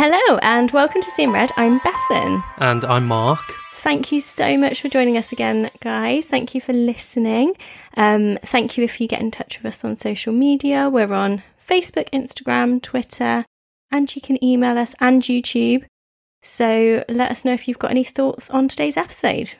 Hello and welcome to Seeing Red. I'm Bethan. And I'm Mark. Thank you so much for joining us again, guys. Thank you for listening. Um, thank you if you get in touch with us on social media. We're on Facebook, Instagram, Twitter, and you can email us and YouTube. So let us know if you've got any thoughts on today's episode.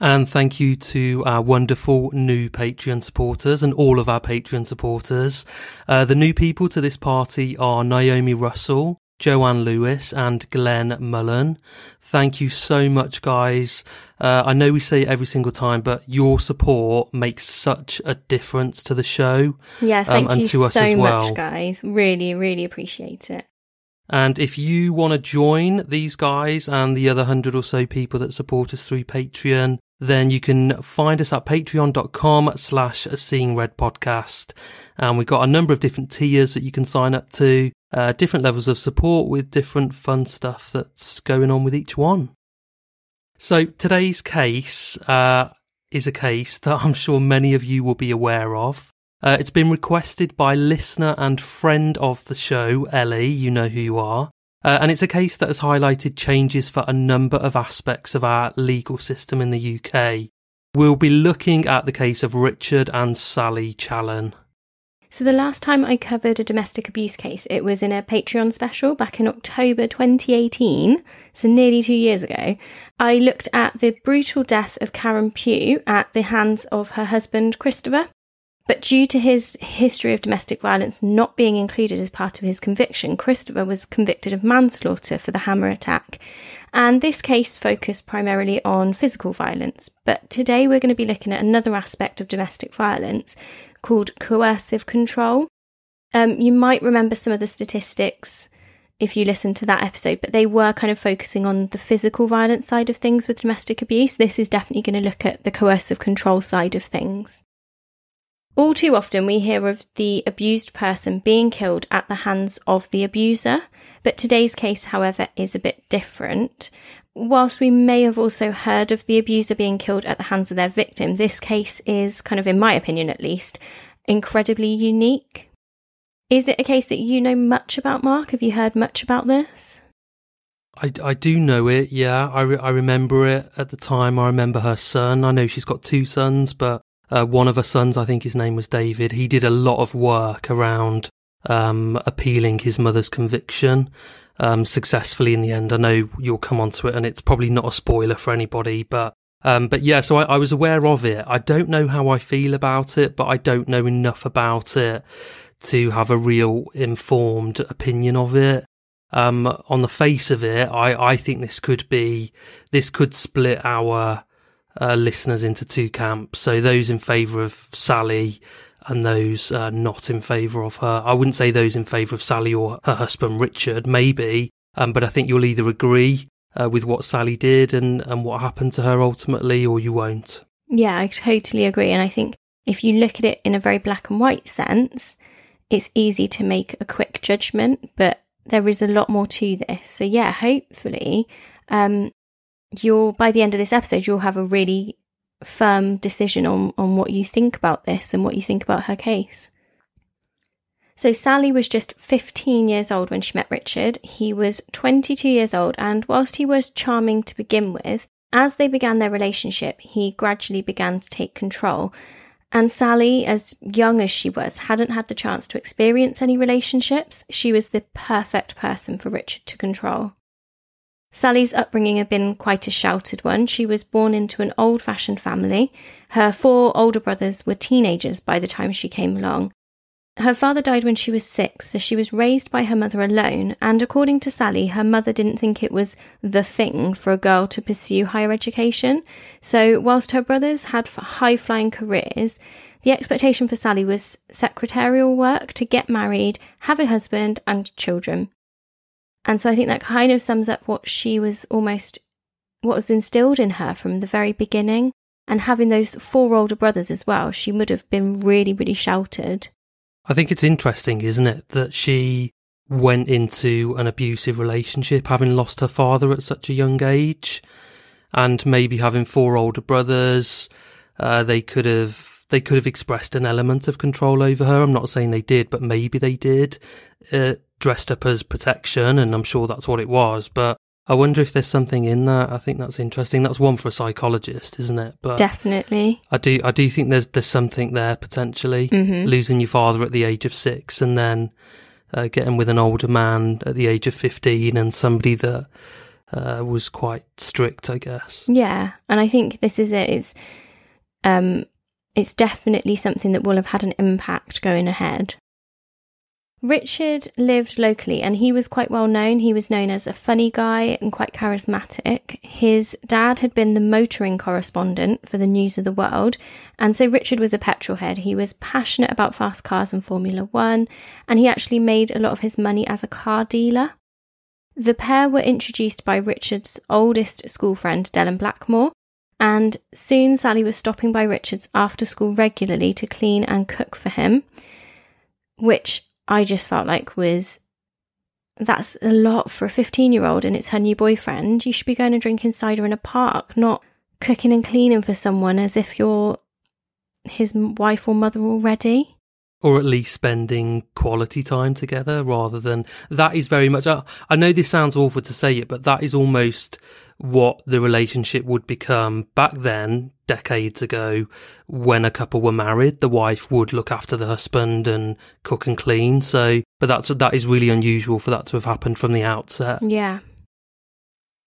And thank you to our wonderful new Patreon supporters and all of our Patreon supporters. Uh, the new people to this party are Naomi Russell, Joanne Lewis and Glenn Mullen. Thank you so much, guys. Uh, I know we say it every single time, but your support makes such a difference to the show. Yeah, thank um, you so well. much, guys. Really, really appreciate it. And if you want to join these guys and the other hundred or so people that support us through Patreon, then you can find us at patreon.com slash seeing red podcast. And we've got a number of different tiers that you can sign up to, uh, different levels of support with different fun stuff that's going on with each one. So today's case, uh, is a case that I'm sure many of you will be aware of. Uh, it's been requested by listener and friend of the show, Ellie, you know who you are. Uh, and it's a case that has highlighted changes for a number of aspects of our legal system in the UK. We'll be looking at the case of Richard and Sally Challen. So, the last time I covered a domestic abuse case, it was in a Patreon special back in October 2018, so nearly two years ago. I looked at the brutal death of Karen Pugh at the hands of her husband, Christopher. But due to his history of domestic violence not being included as part of his conviction, Christopher was convicted of manslaughter for the hammer attack. And this case focused primarily on physical violence. But today we're going to be looking at another aspect of domestic violence called coercive control. Um, you might remember some of the statistics if you listen to that episode, but they were kind of focusing on the physical violence side of things with domestic abuse. This is definitely going to look at the coercive control side of things. All too often, we hear of the abused person being killed at the hands of the abuser, but today's case, however, is a bit different. Whilst we may have also heard of the abuser being killed at the hands of their victim, this case is, kind of in my opinion at least, incredibly unique. Is it a case that you know much about, Mark? Have you heard much about this? I, I do know it, yeah. I, re- I remember it at the time. I remember her son. I know she's got two sons, but uh, one of her sons, I think his name was David, he did a lot of work around um, appealing his mother's conviction um, successfully in the end. I know you'll come onto it, and it's probably not a spoiler for anybody, but um, but yeah, so I, I, was aware of it. I don't know how I feel about it, but I don't know enough about it to have a real informed opinion of it. Um, on the face of it, I, I think this could be, this could split our uh, listeners into two camps. So those in favour of Sally and those uh, not in favour of her. I wouldn't say those in favour of Sally or her husband Richard, maybe, um, but I think you'll either agree uh, with what Sally did and, and what happened to her ultimately, or you won't. Yeah, I totally agree. And I think if you look at it in a very black and white sense, it's easy to make a quick judgment, but there is a lot more to this. So yeah, hopefully, um, you'll by the end of this episode you'll have a really firm decision on on what you think about this and what you think about her case. So Sally was just 15 years old when she met Richard. He was 22 years old and whilst he was charming to begin with, as they began their relationship, he gradually began to take control. And Sally, as young as she was, hadn't had the chance to experience any relationships. She was the perfect person for Richard to control. Sally's upbringing had been quite a sheltered one. She was born into an old fashioned family. Her four older brothers were teenagers by the time she came along. Her father died when she was six, so she was raised by her mother alone, and according to Sally, her mother didn't think it was the thing for a girl to pursue higher education. So, whilst her brothers had high flying careers, the expectation for Sally was secretarial work to get married, have a husband, and children. And so I think that kind of sums up what she was almost, what was instilled in her from the very beginning. And having those four older brothers as well, she would have been really, really sheltered. I think it's interesting, isn't it, that she went into an abusive relationship having lost her father at such a young age and maybe having four older brothers. Uh, they could have they could have expressed an element of control over her. I'm not saying they did, but maybe they did. Uh, dressed up as protection, and I'm sure that's what it was. But I wonder if there's something in that. I think that's interesting. That's one for a psychologist, isn't it? But definitely, I do. I do think there's there's something there potentially. Mm-hmm. Losing your father at the age of six, and then uh, getting with an older man at the age of fifteen, and somebody that uh, was quite strict, I guess. Yeah, and I think this is it. It's um, it's definitely something that will have had an impact going ahead. Richard lived locally and he was quite well known. He was known as a funny guy and quite charismatic. His dad had been the motoring correspondent for the News of the World, and so Richard was a petrolhead. He was passionate about fast cars and Formula One, and he actually made a lot of his money as a car dealer. The pair were introduced by Richard's oldest school friend, Dellen Blackmore, and soon Sally was stopping by Richard's after school regularly to clean and cook for him, which I just felt like was that's a lot for a 15 year old and it's her new boyfriend. You should be going and drinking cider in a park, not cooking and cleaning for someone as if you're his wife or mother already or at least spending quality time together rather than that is very much I, I, know this sounds awful to say it but that is almost what the relationship would become back then decades ago when a couple were married. The wife would look after the husband and cook and clean. So but that's that is really unusual for that to have happened from the outset. Yeah.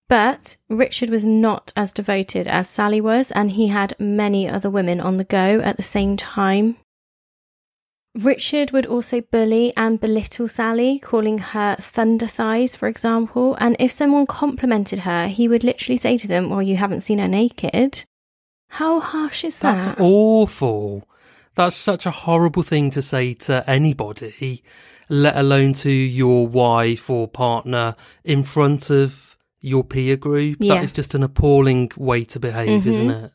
But Richard was not as devoted as Sally was, and he had many other women on the go at the same time. Richard would also bully and belittle Sally, calling her thunder thighs, for example. And if someone complimented her, he would literally say to them, Well, you haven't seen her naked. How harsh is that? That's awful. That's such a horrible thing to say to anybody, let alone to your wife or partner in front of your peer group. Yeah. That is just an appalling way to behave, mm-hmm. isn't it?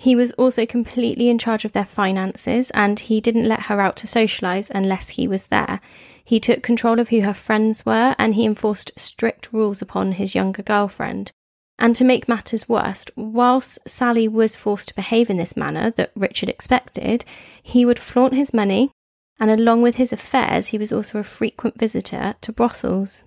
He was also completely in charge of their finances and he didn't let her out to socialise unless he was there. He took control of who her friends were and he enforced strict rules upon his younger girlfriend. And to make matters worse, whilst Sally was forced to behave in this manner that Richard expected, he would flaunt his money, and along with his affairs, he was also a frequent visitor to brothels.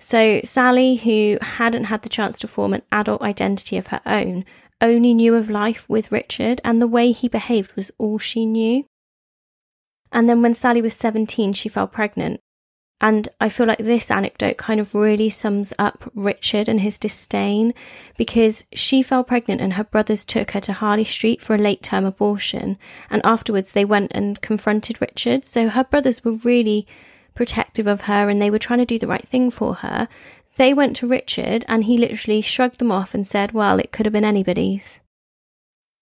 So, Sally, who hadn't had the chance to form an adult identity of her own, only knew of life with Richard, and the way he behaved was all she knew. And then when Sally was 17, she fell pregnant. And I feel like this anecdote kind of really sums up Richard and his disdain because she fell pregnant and her brothers took her to Harley Street for a late term abortion. And afterwards, they went and confronted Richard. So her brothers were really protective of her and they were trying to do the right thing for her. They went to Richard and he literally shrugged them off and said, Well, it could have been anybody's.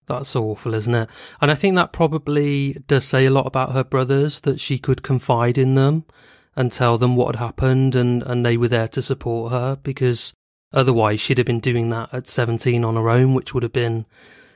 That's awful, isn't it? And I think that probably does say a lot about her brothers that she could confide in them and tell them what had happened and, and they were there to support her because otherwise she'd have been doing that at 17 on her own, which would have been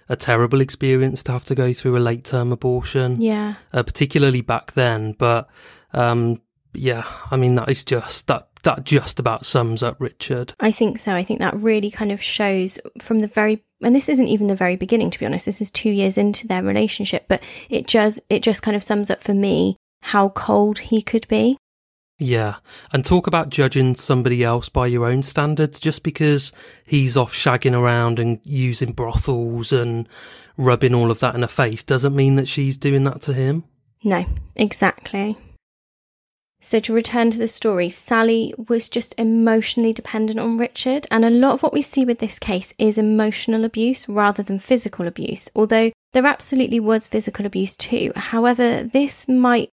a terrible experience to have to go through a late term abortion. Yeah. Uh, particularly back then. But, um, yeah, I mean, that is just, that that just about sums up Richard. I think so. I think that really kind of shows from the very and this isn't even the very beginning to be honest. This is 2 years into their relationship, but it just it just kind of sums up for me how cold he could be. Yeah, and talk about judging somebody else by your own standards just because he's off shagging around and using brothels and rubbing all of that in her face doesn't mean that she's doing that to him. No, exactly. So, to return to the story, Sally was just emotionally dependent on Richard, and a lot of what we see with this case is emotional abuse rather than physical abuse, although there absolutely was physical abuse too. However, this might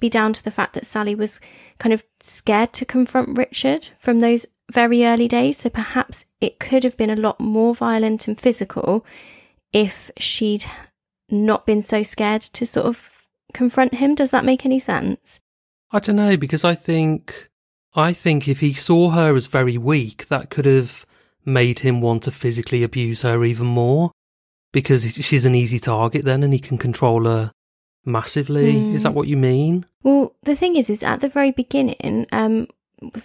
be down to the fact that Sally was kind of scared to confront Richard from those very early days, so perhaps it could have been a lot more violent and physical if she'd not been so scared to sort of confront him. Does that make any sense? I don't know because I think I think if he saw her as very weak, that could have made him want to physically abuse her even more because she's an easy target then and he can control her massively. Mm. Is that hmm. what you mean? Well, the thing is is at the very beginning, um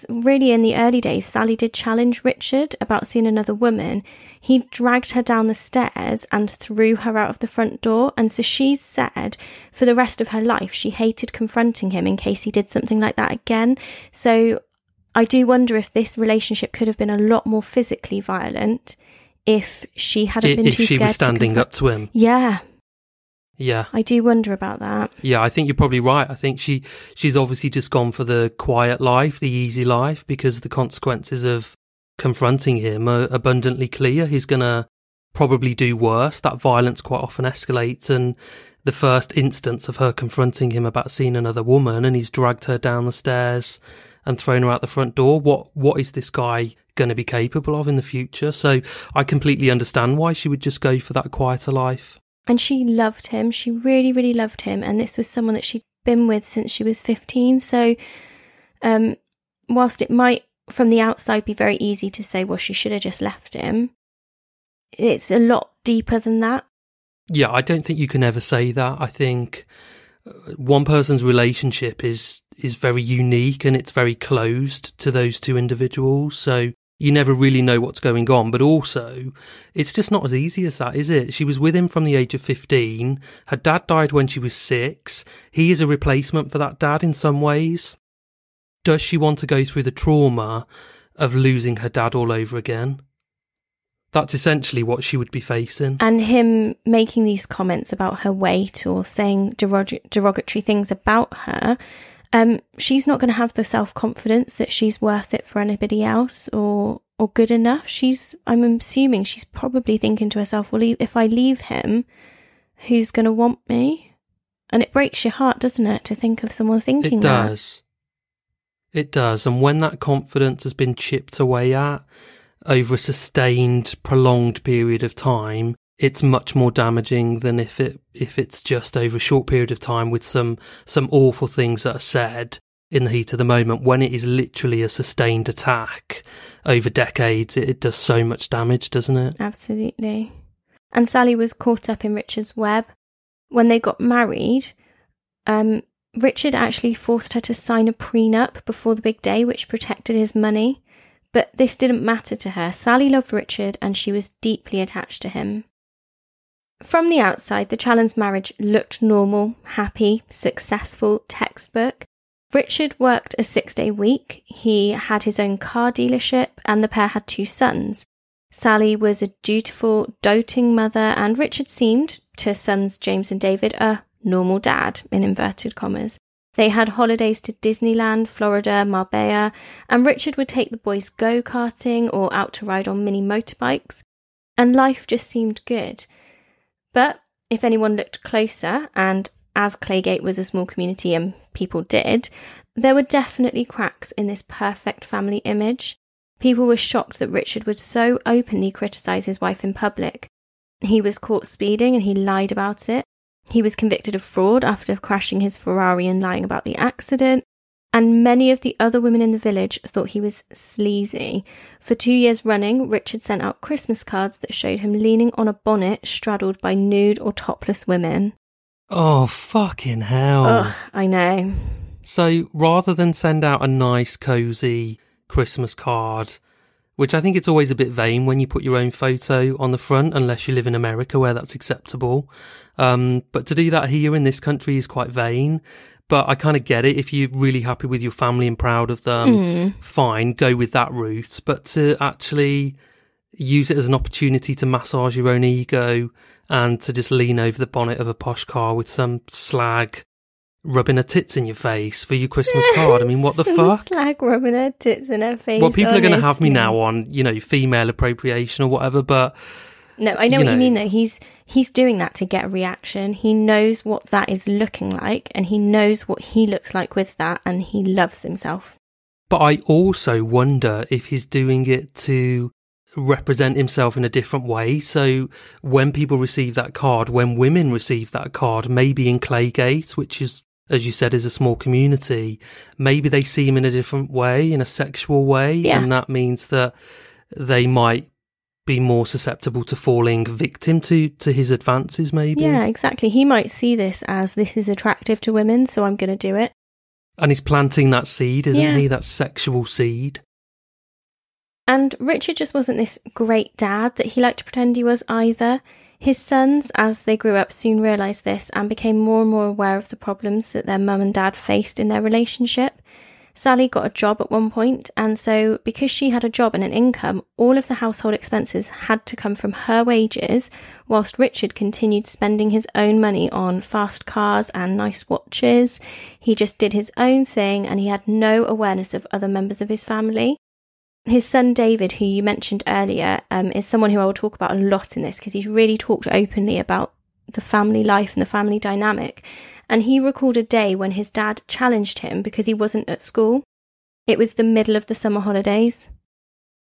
really in the early days, Sally did challenge Richard about seeing another woman. He dragged her down the stairs and threw her out of the front door. And so she said for the rest of her life, she hated confronting him in case he did something like that again. So I do wonder if this relationship could have been a lot more physically violent if she hadn't been if too she scared was standing to up to him. Yeah, Yeah. I do wonder about that. Yeah, I think you're probably right. I think she she's obviously just gone for the quiet life, the easy life, because the consequences of confronting him are abundantly clear. He's gonna probably do worse. That violence quite often escalates, and the first instance of her confronting him about seeing another woman, and he's dragged her down the stairs and thrown her out the front door. What what is this guy going to be capable of in the future? So I completely understand why she would just go for that quieter life. And she loved him. She really, really loved him. And this was someone that she'd been with since she was 15. So, um, whilst it might from the outside be very easy to say, well, she should have just left him, it's a lot deeper than that. Yeah, I don't think you can ever say that. I think uh, one person's relationship is is very unique and it's very closed to those two individuals. So you never really know what's going on. But also, it's just not as easy as that, is it? She was with him from the age of 15. Her dad died when she was six. He is a replacement for that dad in some ways. Does she want to go through the trauma of losing her dad all over again? That's essentially what she would be facing. And him making these comments about her weight or saying derog- derogatory things about her, um, she's not going to have the self confidence that she's worth it for anybody else or or good enough. She's, I'm assuming, she's probably thinking to herself, well, if I leave him, who's going to want me? And it breaks your heart, doesn't it, to think of someone thinking It that? does. It does. And when that confidence has been chipped away at over a sustained, prolonged period of time, it's much more damaging than if it if it's just over a short period of time with some some awful things that are said in the heat of the moment. When it is literally a sustained attack over decades, it, it does so much damage, doesn't it? Absolutely. And Sally was caught up in Richard's web. When they got married, um, Richard actually forced her to sign a prenup before the big day, which protected his money. But this didn't matter to her. Sally loved Richard and she was deeply attached to him. From the outside, the Challens marriage looked normal, happy, successful, textbook. Richard worked a six day week. He had his own car dealership and the pair had two sons. Sally was a dutiful, doting mother, and Richard seemed, to sons James and David, a normal dad, in inverted commas. They had holidays to Disneyland, Florida, Marbella, and Richard would take the boys go karting or out to ride on mini motorbikes, and life just seemed good. But if anyone looked closer, and as Claygate was a small community and people did, there were definitely cracks in this perfect family image. People were shocked that Richard would so openly criticise his wife in public. He was caught speeding and he lied about it. He was convicted of fraud after crashing his Ferrari and lying about the accident. And many of the other women in the village thought he was sleazy. For two years running, Richard sent out Christmas cards that showed him leaning on a bonnet straddled by nude or topless women. Oh, fucking hell. Ugh, I know. So rather than send out a nice, cozy Christmas card, which I think it's always a bit vain when you put your own photo on the front, unless you live in America where that's acceptable. Um, but to do that here in this country is quite vain. But I kind of get it. If you're really happy with your family and proud of them, Mm. fine, go with that route. But to actually use it as an opportunity to massage your own ego and to just lean over the bonnet of a posh car with some slag rubbing her tits in your face for your Christmas card. I mean, what the fuck? Slag rubbing her tits in her face. Well, people are going to have me now on, you know, female appropriation or whatever, but No, I know you what you mean though. He's he's doing that to get a reaction. He knows what that is looking like and he knows what he looks like with that and he loves himself. but I also wonder if he's doing it to represent himself in a different way. So when people receive that card, when women receive that card, maybe in Claygate, which is, as you said, is a small community, maybe they see him in a different way, in a sexual way. Yeah. And that means that they might be more susceptible to falling victim to, to his advances, maybe. Yeah, exactly. He might see this as this is attractive to women, so I'm going to do it. And he's planting that seed, isn't Yeah. he? That sexual seed. And Richard just wasn't this great dad that he liked to pretend he was either. His sons, as they grew up, soon realised this and became more and more aware of the problems that their mum and dad faced in their relationship. Sally got a job at one point, and so because she had a job and an income, all of the household expenses had to come from her wages, whilst Richard continued spending his own money on fast cars and nice watches. He just did his own thing and he had no awareness of other members of his family. His son David, who you mentioned earlier, um, is someone who I will talk about a lot in this because he's really talked openly about the family life and the family dynamic. And he recalled a day when his dad challenged him because he wasn't at school. It was the middle of the summer holidays.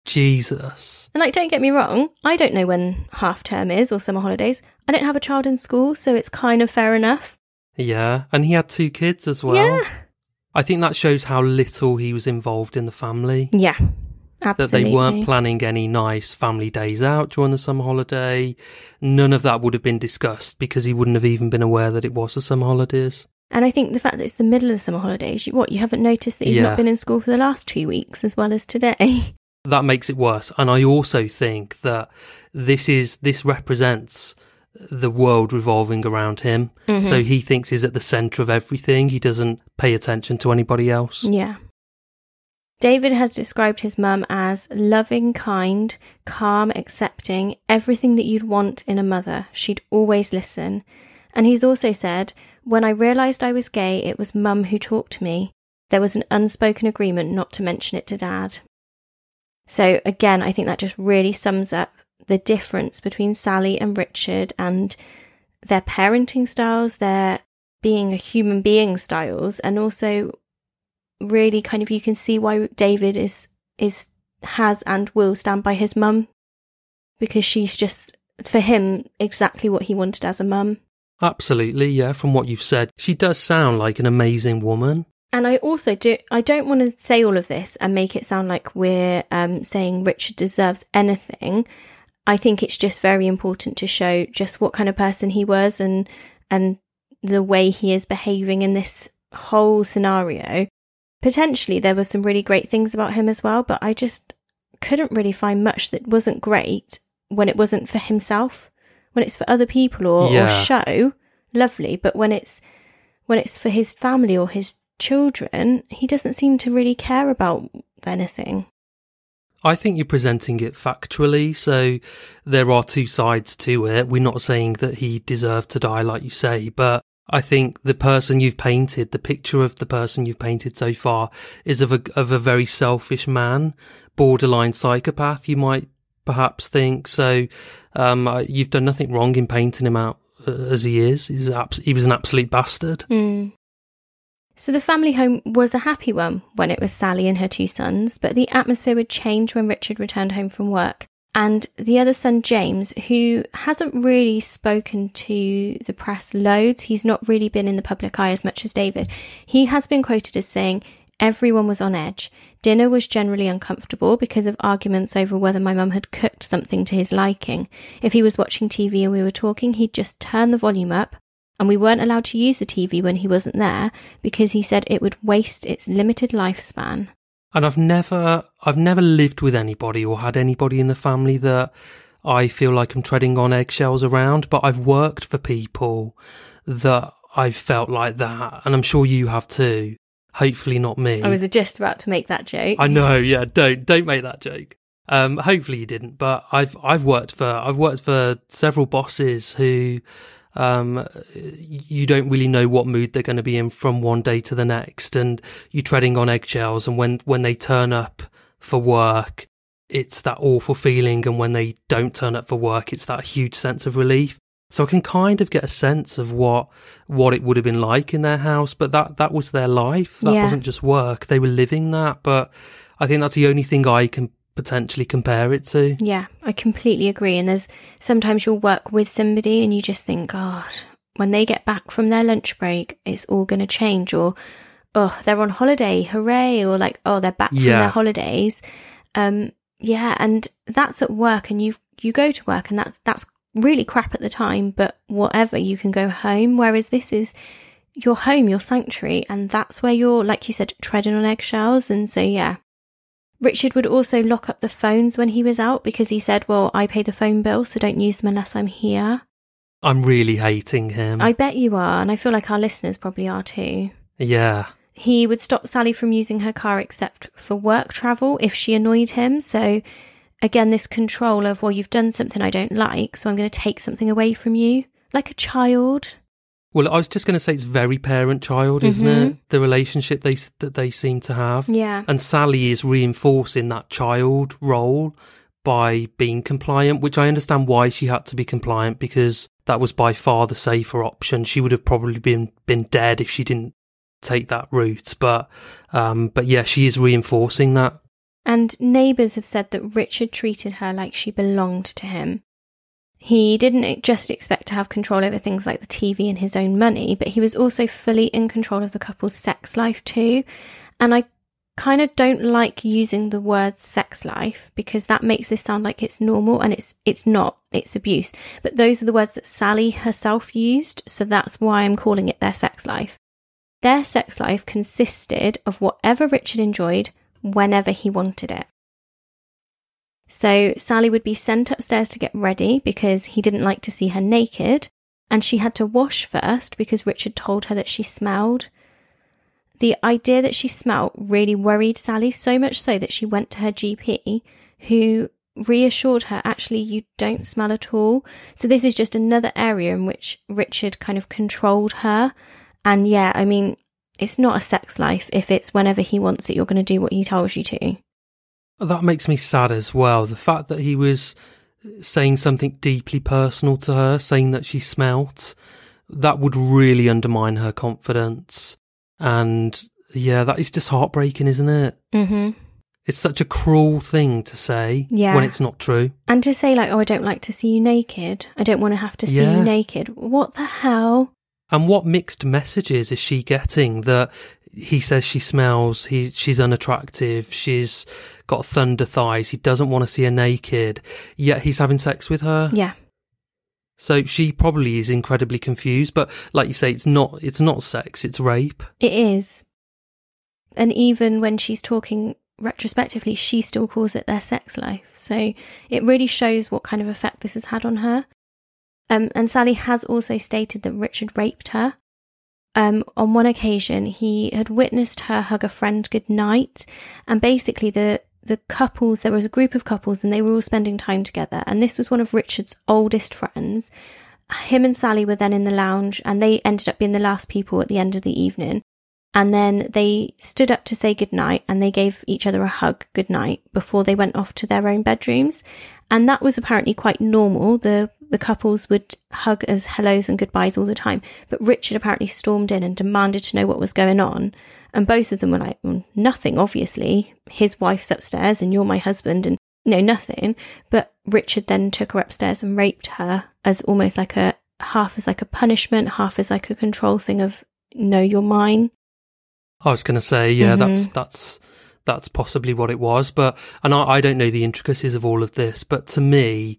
Jesus. And like, don't get me wrong, I don't know when half term is or summer holidays. I don't have a child in school, so it's kind of fair enough. Yeah. And he had two kids as well. Yeah. I think that shows how little he was involved in the family. Yeah. That they weren't planning any nice family days out during the summer holiday. None of that would have been discussed because he wouldn't have even been aware that it was the summer holidays. And I think the fact that it's the middle of the summer holidays, you, what, you haven't noticed that he's Yeah. not been in school for the last two weeks as well as today? that makes it worse. And I also think that this is this represents the world revolving around him. Mm-hmm. So he thinks he's at the center of everything. He doesn't pay attention to anybody else. Yeah. David has described his mum as loving, kind, calm, accepting, everything that you'd want in a mother. She'd always listen. And he's also said, When I realised I was gay, it was mum who talked to me. There was an unspoken agreement not to mention it to dad. So, again, I think that just really sums up the difference between Sally and Richard and their parenting styles, their being a human being styles, and also really kind of you can see why David is is has and will stand by his mum because she's just for him exactly what he wanted as a mum. Absolutely, yeah, from what you've said. She does sound like an amazing woman. And I also do I don't want to say all of this and make it sound like we're um, saying Richard deserves anything. I think it's just very important to show just what kind of person he was and and the way he is behaving in this whole scenario. Potentially there were some really great things about him as well, but I just couldn't really find much that wasn't great when it wasn't for himself. When it's for other people or, Yeah. or show, lovely, but when it's when it's for his family or his children, he doesn't seem to really care about anything. I think you're presenting it factually, so there are two sides to it. We're not saying that he deserved to die, like you say, but I think the person you've painted, the picture of the person you've painted so far, is of a of a very selfish man, borderline psychopath. You might perhaps think so. Um, you've done nothing wrong in painting him out uh, as he is. He's abs- he was an absolute bastard. Mm. So the family home was a happy one when it was Sally and her two sons, but the atmosphere would change when Richard returned home from work. And the other son, James, who hasn't really spoken to the press loads, he's not really been in the public eye as much as David. He has been quoted as saying, Everyone was on edge. Dinner was generally uncomfortable because of arguments over whether my mum had cooked something to his liking. If he was watching TV and we were talking, he'd just turn the volume up, and we weren't allowed to use the TV when he wasn't there because he said it would waste its limited lifespan. And I've never, I've never lived with anybody or had anybody in the family that I feel like I'm treading on eggshells around, but I've worked for people that I've felt like that. And I'm sure you have too. Hopefully not me. I was just about to make that joke. I know, yeah, don't, don't make that joke. Um, hopefully you didn't, but I've, I've worked for, I've worked for several bosses who, um, you don't really know what mood they're going to be in from one day to the next, and you're treading on eggshells. And when when they turn up for work, it's that awful feeling, and when they don't turn up for work, it's that huge sense of relief. So I can kind of get a sense of what what it would have been like in their house, but that that was their life. That Yeah. wasn't just work; they were living that. But I think that's the only thing I can potentially compare it to. Yeah, I completely agree. And there's sometimes you'll work with somebody and you just think, God, when they get back from their lunch break, it's all going to change. Or, oh, they're on holiday, hooray. Or like, oh, they're back from their holidays. Um, yeah, and that's at work and you you go to work and that's that's really crap at the time, but whatever, you can go home. Whereas this is your home, your sanctuary, and that's where you're, like you said, treading on eggshells. And so, yeah. Richard would also lock up the phones when he was out because he said, Well, I pay the phone bill, so don't use them unless I'm here. I'm really hating him. I bet you are, and I feel like our listeners probably are too. yeah. He would stop Sally from using her car except for work travel if she annoyed him. So, again, this control of, well, you've done something I don't like, so I'm going to take something away from you, like a child. Well, I was just going to say it's very parent-child, isn't Mhm. it? The relationship they that they seem to have. Yeah. And Sally is reinforcing that child role by being compliant, which I understand why she had to be compliant because that was by far the safer option. She would have probably been been dead if she didn't take that route. But um, but yeah, she is reinforcing that. And neighbours have said that Richard treated her like she belonged to him. He didn't just expect to have control over things like the TV and his own money, but he was also fully in control of the couple's sex life too. And I kind of don't like using the word sex life because that makes this sound like it's normal and it's it's not. It's abuse. But those are the words that Sally herself used so that's why I'm calling it their sex life. Their sex life consisted of whatever Richard enjoyed whenever he wanted it so Sally would be sent upstairs to get ready because he didn't like to see her naked and she had to wash first because Richard told her that she smelled the idea that she smelt really worried Sally so much so that she went to her GP, who reassured her actually you don't smell at all. So this is just another area in which Richard kind of controlled her. And yeah, I mean, it's not a sex life if it's whenever he wants it, you're going to do what he tells you to. That makes me sad as well. The fact that he was saying something deeply personal to her, saying that she smelt, that would really undermine her confidence. And yeah, that is just heartbreaking, isn't it? hmm It's such a cruel thing to say Yeah. when it's not true. And to say like, oh, I don't like to see you naked. I don't want to have to see Yeah. you naked. What the hell? And what mixed messages is she getting that he says she smells, he she's unattractive, she's got thunder thighs, he doesn't want to see her naked, yet he's having sex with her. Yeah. So she probably is incredibly confused, but like you say, it's not it's not sex, it's rape. It is. And even when she's talking retrospectively, she still calls it their sex life. So it really shows what kind of effect this has had on her. Um, and Sally has also stated that Richard raped her. Um, on one occasion, he had witnessed her hug a friend goodnight, and basically the the couples there was a group of couples and they were all spending time together, and this was one of Richard's oldest friends. Him and Sally were then in the lounge, and they ended up being the last people at the end of the evening. And then they stood up to say goodnight and they gave each other a hug goodnight before they went off to their own bedrooms. And that was apparently quite normal. The the couples would hug as hellos and goodbyes all the time. But Richard apparently stormed in and demanded to know what was going on. And both of them were like, well, nothing, obviously. His wife's upstairs and you're my husband and no, nothing. But Richard then took her upstairs and raped her as almost like a half as like a punishment, half as like a control thing of no, you're mine. I was going to say, yeah, Mhm. that's that's that's possibly what it was, but and I, I don't know the intricacies of all of this, but to me,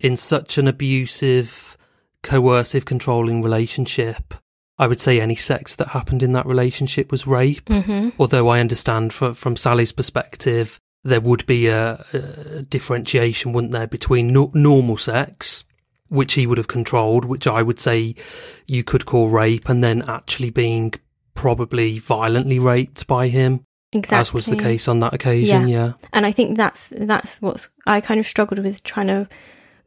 in such an abusive, coercive, controlling relationship, I would say any sex that happened in that relationship was rape. Mm-hmm. Although I understand from from Sally's perspective, there would be a, a differentiation, wouldn't there, between no, normal sex. Which he would have controlled, which I would say you could call rape, and then actually being probably violently raped by him, Exactly. as was the case on that occasion. Yeah. And I think that's that's what's I kind of struggled with trying to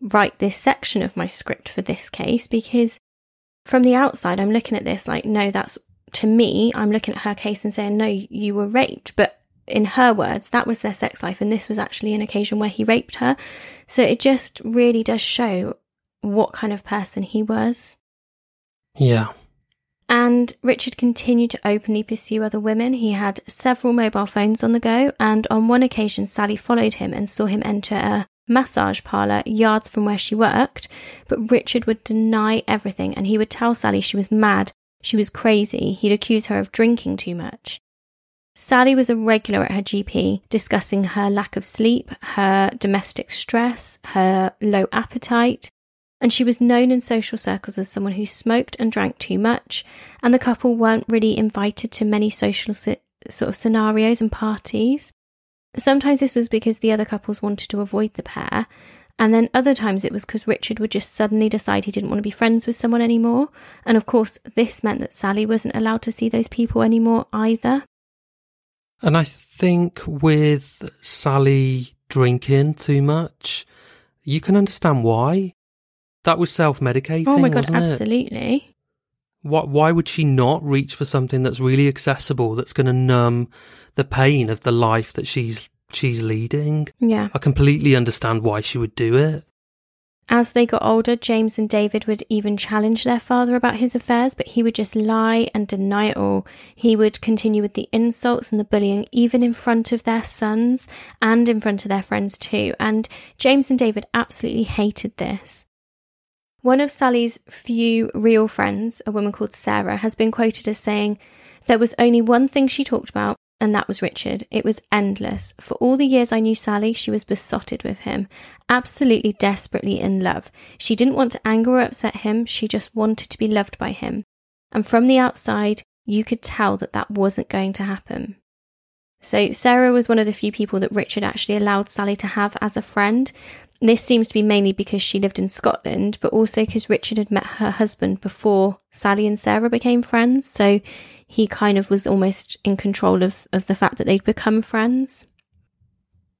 write this section of my script for this case because from the outside I'm looking at this like no that's to me I'm looking at her case and saying no you were raped but in her words that was their sex life and this was actually an occasion where he raped her so it just really does show what kind of person he was Yeah. and Richard continued to openly pursue other women. He had several mobile phones on the go, and on one occasion, Sally followed him and saw him enter a massage parlour yards from where she worked. But Richard would deny everything, and he would tell Sally she was mad, she was crazy, he'd accuse her of drinking too much. Sally was a regular at her GP, discussing her lack of sleep, her domestic stress, her low appetite, and she was known in social circles as someone who smoked and drank too much, and the couple weren't really invited to many social si- sort of scenarios and parties. Sometimes this was because the other couples wanted to avoid the pair, and then other times it was because Richard would just suddenly decide he didn't want to be friends with someone anymore. And of course, this meant that Sally wasn't allowed to see those people anymore either. And I think with Sally drinking too much, you can understand why. That was self-medicating. Oh my god, wasn't it? Why would she not reach for something that's really accessible, that's going to numb the pain of the life that she's she's leading? Yeah. I completely understand why she would do it. As they got older, James and David would even challenge their father about his affairs, but he would just lie and deny it all. He would continue with the insults and the bullying, even in front of their sons and in front of their friends too. And James and David absolutely hated this. One of Sally's few real friends, a woman called Sarah, has been quoted as saying, There was only one thing she talked about, and that was Richard. It was endless. For all the years I knew Sally, she was besotted with him, absolutely desperately in love. She didn't want to anger or upset him, she just wanted to be loved by him. And from the outside, you could tell that that wasn't going to happen. So, Sarah was one of the few people that Richard actually allowed Sally to have as a friend. This seems to be mainly because she lived in Scotland, but also because Richard had met her husband before Sally and Sarah became friends. So he kind of was almost in control of, of the fact that they'd become friends.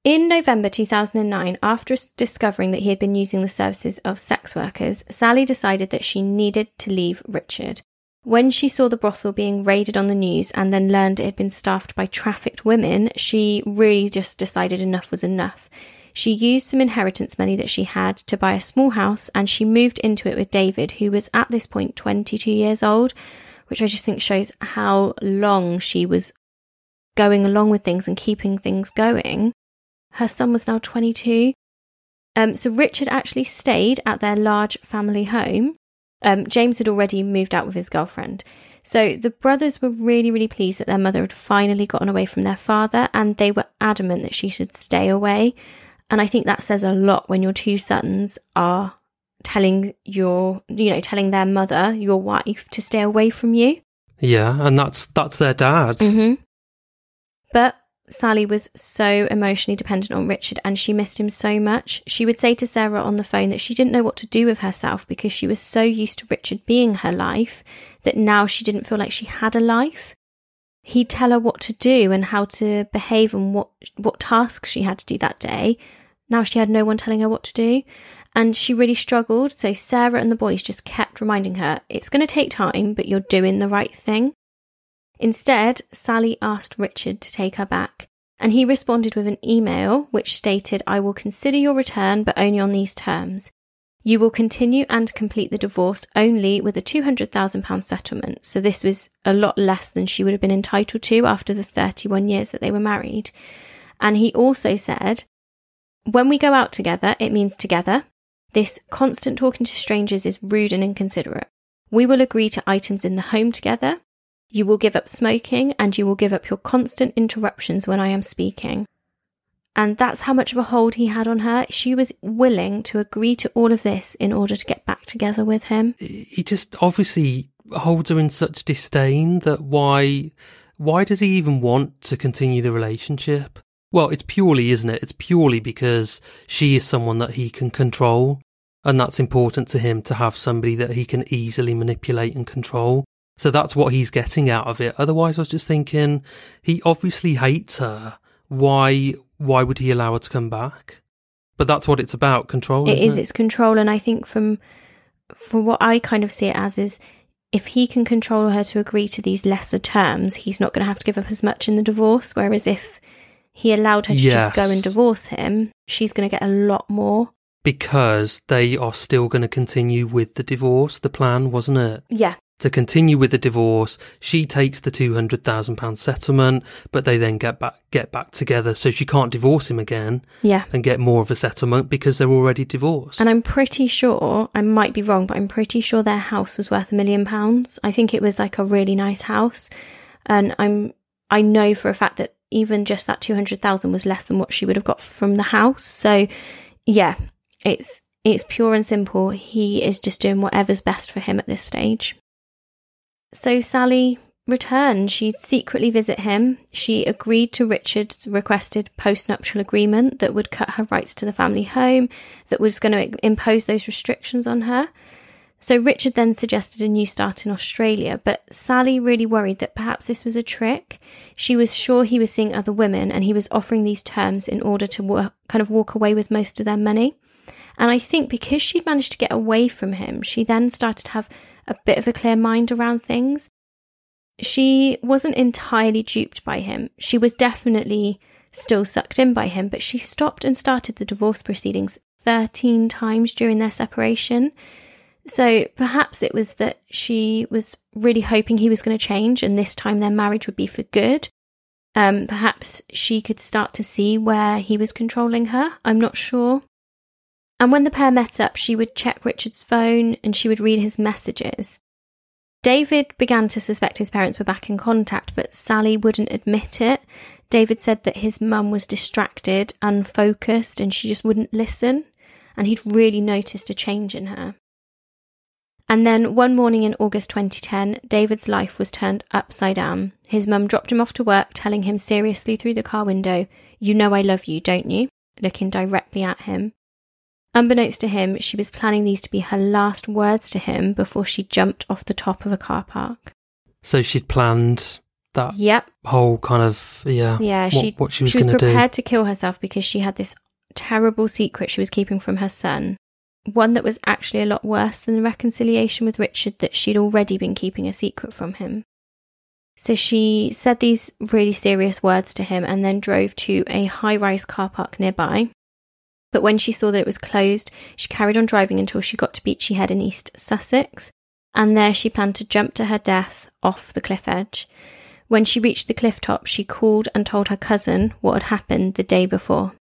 In November 2009, after discovering that he had been using the services of sex workers, Sally decided that she needed to leave Richard. When she saw the brothel being raided on the news and then learned it had been staffed by trafficked women, she really just decided enough was enough. She used some inheritance money that she had to buy a small house and she moved into it with David, who was at this point 22 years old, which I just think shows how long she was going along with things and keeping things going. Her son was now 22. Um, so Richard actually stayed at their large family home. Um, James had already moved out with his girlfriend. So the brothers were really, really pleased that their mother had finally gotten away from their father and they were adamant that she should stay away. And I think that says a lot when your two sons are telling your, you know, telling their mother, your wife, to stay away from you. Yeah, and that's that's their dad. Mm-hmm. But Sally was so emotionally dependent on Richard and she missed him so much. She would say to Sarah on the phone that she didn't know what to do with herself because she was so used to Richard being her life that now she didn't feel like she had a life. He'd tell her what to do and how to behave and what what tasks she had to do that day. Now she had no one telling her what to do. And she really struggled. So Sarah and the boys just kept reminding her, it's going to take time, but you're doing the right thing. Instead, Sally asked Richard to take her back, and he responded with an email which stated, I will consider your return, but only on these terms. You will continue and complete the divorce only with a £200,000 settlement. So this was a lot less than she would have been entitled to after the 31 years that they were married. And he also said, when we go out together, it means together. This constant talking to strangers is rude and inconsiderate. We will agree to items in the home together. You will give up smoking and you will give up your constant interruptions when I am speaking. And that's how much of a hold he had on her. She was willing to agree to all of this in order to get back together with him. He just obviously holds her in such disdain that why why does he even want to continue the relationship? Well, it's purely, isn't it? It's purely because she is someone that he can control. And that's important to him to have somebody that he can easily manipulate and control. So that's what he's getting out of it. Otherwise, I was just thinking, he obviously hates her. Why, why would he allow her to come back? But that's what it's about, control. It is, it's control. And I think from, from what I kind of see it as is if he can control her to agree to these lesser terms, he's not going to have to give up as much in the divorce. Whereas if he allowed her to just go and divorce him, she's going to get a lot more. because they are still going to continue with the divorce. The plan, wasn't it? Yeah. To continue with the divorce, she takes the two hundred thousand pound settlement, but they then get back get back together, so she can't divorce him again Yeah. and get more of a settlement because they're already divorced. And I'm pretty sure, I might be wrong, but I'm pretty sure their house was worth a million pounds. I think it was like a really nice house. And I'm, I know for a fact that even just that 200,000 was less than what she would have got from the house. So yeah, it's, It's pure and simple. He is just doing whatever's best for him at this stage. So Sally returned. She'd secretly visit him. She agreed to Richard's requested postnuptial agreement that would cut her rights to the family home, that was going to impose those restrictions on her. So Richard then suggested a new start in Australia, but Sally really worried that perhaps this was a trick. She was sure he was seeing other women and he was offering these terms in order to work, kind of walk away with most of their money. And I think because she'd managed to get away from him, she then started to have a bit of a clear mind around things. She wasn't entirely duped by him. She was definitely still sucked in by him, but she stopped and started the divorce proceedings 13 times during their separation. So perhaps it was that she was really hoping he was going to change and this time their marriage would be for good. Um, perhaps she could start to see where he was controlling her. I'm not sure. And when the pair met up, she would check Richard's phone and she would read his messages. David began to suspect his parents were back in contact, but Sally wouldn't admit it. David said that his mum was distracted, unfocused, and she just wouldn't listen. And he'd really noticed a change in her. And then one morning in August 2010, David's life was turned upside down. His mum dropped him off to work, telling him seriously through the car window, You know I love you, don't you? looking directly at him. Unbeknownst to him, she was planning these to be her last words to him before she jumped off the top of a car park. So she'd planned that Yep. whole kind of yeah Yeah, what, she what she was she was going to do. prepared to kill herself because she had this terrible secret she was keeping from her son. One that was actually a lot worse than the reconciliation with Richard that she'd already been keeping a secret from him. So she said these really serious words to him and then drove to a high rise car park nearby. But when she saw that it was closed, she carried on driving until she got to Beachy Head in East Sussex, and there she planned to jump to her death off the cliff edge. When she reached the cliff top, she called and told her cousin what had happened the day before.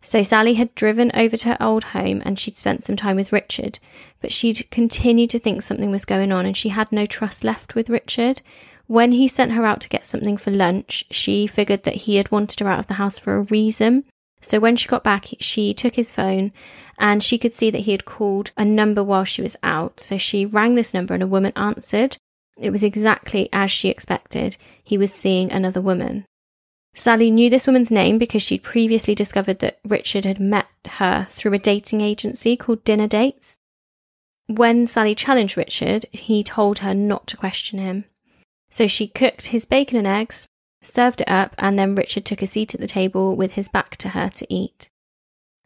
So Sally had driven over to her old home and she'd spent some time with Richard, but she'd continued to think something was going on and she had no trust left with Richard. When he sent her out to get something for lunch, she figured that he had wanted her out of the house for a reason. So when she got back, she took his phone and she could see that he had called a number while she was out. So she rang this number and a woman answered. It was exactly as she expected. He was seeing another woman. Sally knew this woman's name because she'd previously discovered that Richard had met her through a dating agency called Dinner Dates. When Sally challenged Richard, he told her not to question him. So she cooked his bacon and eggs, served it up, and then Richard took a seat at the table with his back to her to eat.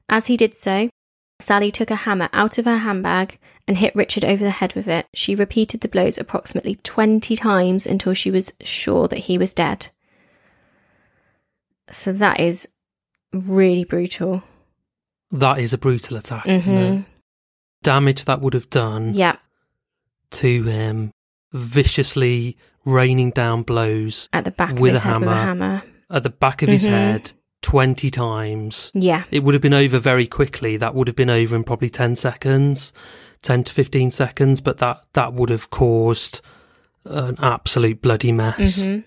As he did so, Sally took a hammer out of her handbag and hit Richard over the head with it. She repeated the blows approximately 20 times until she was sure that he was dead. So that is really brutal. that is a brutal attack, isn't Mhm. it? Damage that would have done Yeah, to him, viciously raining down blows at the back With of his a head with a hammer. hammer. at the back of his Mhm. head 20 times. Yeah, It would have been over very quickly. That would have been over in probably 10 seconds, 10 to 15 seconds, but that, that would have caused an absolute bloody mess. hmm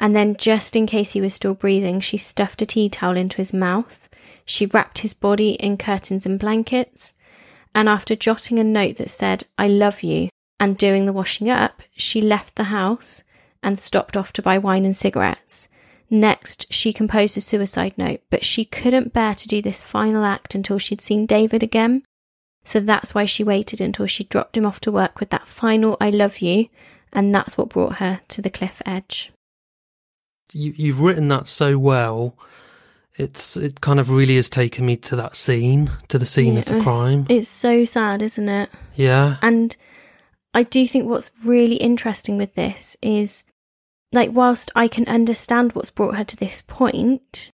And then, just in case he was still breathing, she stuffed a tea towel into his mouth. She wrapped his body in curtains and blankets. And after jotting a note that said, I love you, and doing the washing up, she left the house and stopped off to buy wine and cigarettes. Next, she composed a suicide note, but she couldn't bear to do this final act until she'd seen David again. So that's why she waited until she dropped him off to work with that final I love you, and that's what brought her to the cliff edge. You, you've written that so well. It's it kind of really has taken me to that scene, to the scene Yeah, of the crime. It's so sad, isn't it? yeah, And I do think what's really interesting with this is like whilst I can understand what's brought her to this point,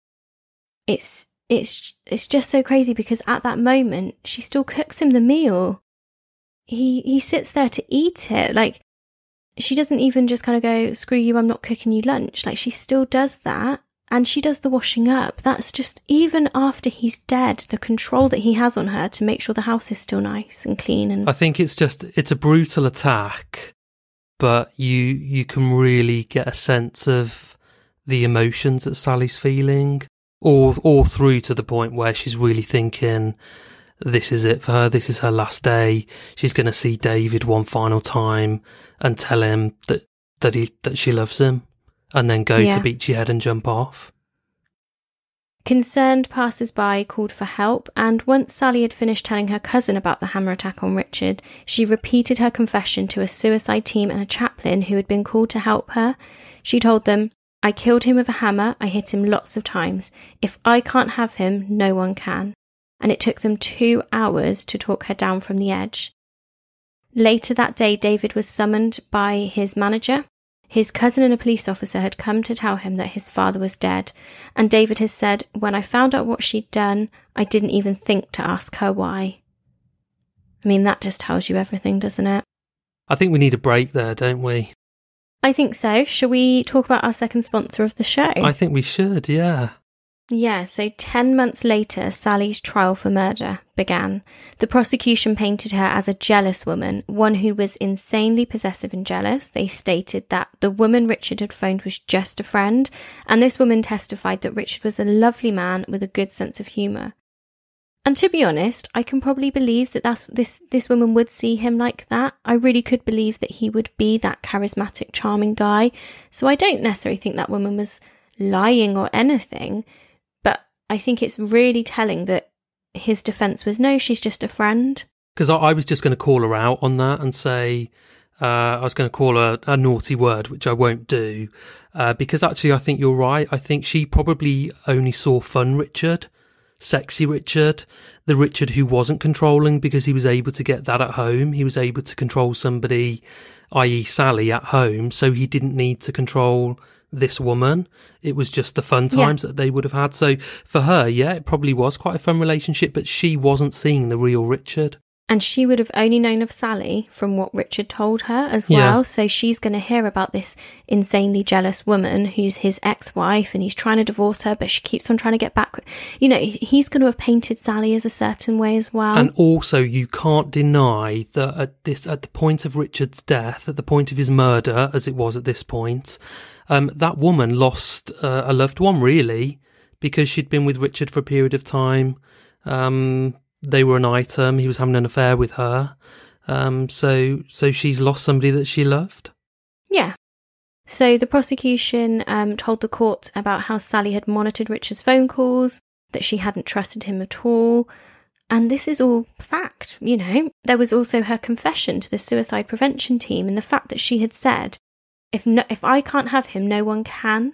it's it's it's just so crazy because at that moment she still cooks him the meal. He he sits there to eat it. Like she doesn't even just kind of go, screw you, I'm not cooking you lunch. Like she still does that. And she does the washing up. That's just, even after he's dead, the control that he has on her to make sure the house is still nice and clean. And I think it's just it's a brutal attack, but you you can really get a sense of the emotions that Sally's feeling, all all through to the point where she's really thinking, this is it for her. This is her last day. She's going to see David one final time and tell him that that he that she loves him, and then go Yeah. to Beachy Head and jump off. Concerned passers by called for help, and once Sally had finished telling her cousin about the hammer attack on Richard, she repeated her confession to a suicide team and a chaplain who had been called to help her. She told them, I killed him with a hammer, I hit him lots of times. If I can't have him, no one can. And it took them two hours to talk her down from the edge. Later that day, David was summoned by his manager. His cousin and a police officer had come to tell him that his father was dead, and David has said, When I found out what she'd done, I didn't even think to ask her why. I mean, that just tells you everything, doesn't it? I think we need a break there, don't we? I think so. Shall we talk about our second sponsor of the show? I think we should. Yeah. Yeah, so 10 months later, Sally's trial for murder began. The prosecution painted her as a jealous woman, one who was insanely possessive and jealous. They stated that the woman Richard had phoned was just a friend, and this woman testified that Richard was a lovely man with a good sense of humour. And to be honest, I can probably believe that that's, this, this woman would see him like that. I really could believe that he would be that charismatic, charming guy. So I don't necessarily think that woman was lying or anything. I think it's really telling that his defense was no, she's just a friend. Because I, I was just going to call her out on that and say, uh, I was going to call her a naughty word, which I won't do. Uh, because actually, I think you're right. I think she probably only saw fun Richard, sexy Richard, the Richard who wasn't controlling because he was able to get that at home. He was able to control somebody, i.e., Sally, at home. So he didn't need to control this woman. It was just the fun Yeah. times that they would have had. So for her, yeah, it probably was quite a fun relationship, but she wasn't seeing the real Richard. And she would have only known of Sally from what Richard told her as Yeah. well. So she's going to hear about this insanely jealous woman who's his ex wife and he's trying to divorce her, but she keeps on trying to get back. You know, he's going to have painted Sally as a certain way as well. And also, you can't deny that at this, at the point of Richard's death, at the point of his murder, as it was at this point, um, that woman lost uh, a loved one, really, because she'd been with Richard for a period of time. Um, they were an item. He was having an affair with her. Um, so, so she's lost somebody that she loved. Yeah. So the prosecution um, told the court about how Sally had monitored Richard's phone calls, that she hadn't trusted him at all. And this is all fact, you know. There was also her confession to the suicide prevention team and the fact that she had said, if, no, if I can't have him, no one can.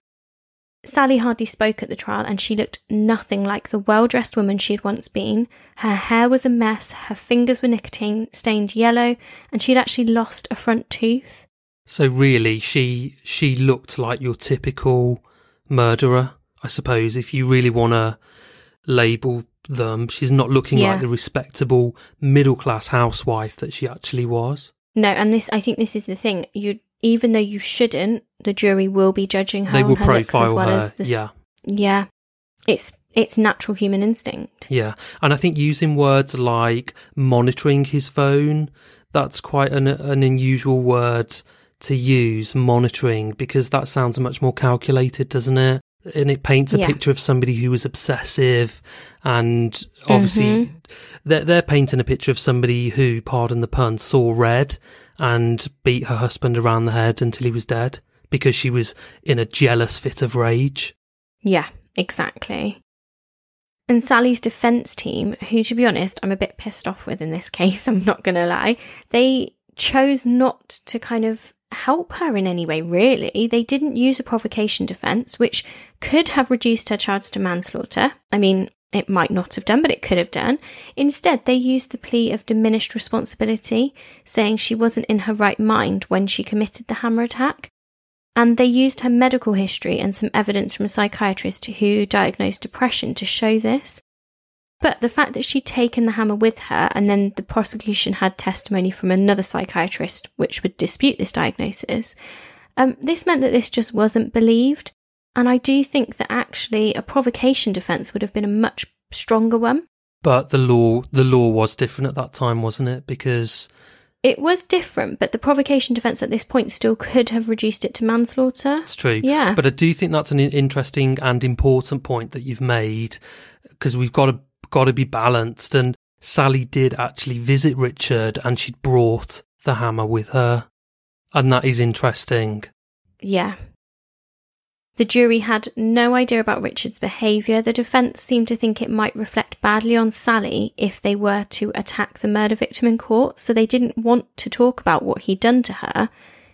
Sally hardly spoke at the trial and she looked nothing like the well dressed woman she had once been. Her hair was a mess, her fingers were nicotine stained yellow, and she had actually lost a front tooth. So really, she she looked like your typical murderer, I suppose. If you really want to label them, she's not looking Yeah. like the respectable middle class housewife that she actually was. No, and this I think this is the thing. You even though you shouldn't, the jury will be judging her they will her looks profile as well her. as this. Yeah, yeah, it's it's natural human instinct. yeah, and I think using words like monitoring his phone, that's quite an an unusual word to use. Monitoring because that sounds much more calculated, doesn't it? And it paints a Yeah. picture of somebody who was obsessive, and obviously Mm-hmm. they're, they're painting a picture of somebody who, pardon the pun, saw red and beat her husband around the head until he was dead because she was in a jealous fit of rage. Yeah, exactly. And Sally's defense team, who to be honest, I'm a bit pissed off with in this case, I'm not going to lie, they chose not to kind of help her in any way, really. They didn't use a provocation defense, which could have reduced her charge to manslaughter. I mean, it might not have done, but it could have done. Instead, they used the plea of diminished responsibility, saying she wasn't in her right mind when she committed the hammer attack. And they used her medical history and some evidence from a psychiatrist who diagnosed depression to show this. But the fact that she'd taken the hammer with her, and then the prosecution had testimony from another psychiatrist which would dispute this diagnosis, um, this meant that this just wasn't believed. And I do think that actually a provocation defense would have been a much stronger one. But the law, the law was different at that time, wasn't it? Because It was different, but the provocation defense at this point still could have reduced it to manslaughter. it's true. Yeah. But I do think that's an interesting and important point that you've made because we've got to got to be balanced and Sally did actually visit Richard and she'd brought the hammer with her. And that is interesting. Yeah. The jury had no idea about Richard's behaviour. The defence seemed to think it might reflect badly on Sally if they were to attack the murder victim in court, so they didn't want to talk about what he'd done to her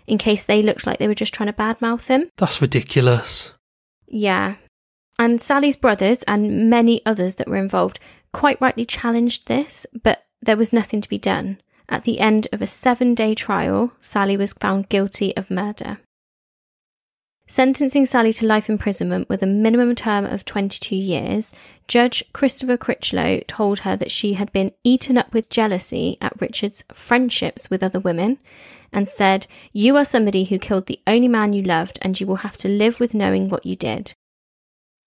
in case they looked like they were just trying to badmouth him. That's ridiculous. Yeah. And Sally's brothers and many others that were involved quite rightly challenged this, but there was nothing to be done. At the end of a seven day trial, Sally was found guilty of murder. Sentencing Sally to life imprisonment with a minimum term of 22 years, Judge Christopher Critchlow told her that she had been eaten up with jealousy at Richard's friendships with other women and said, You are somebody who killed the only man you loved and you will have to live with knowing what you did.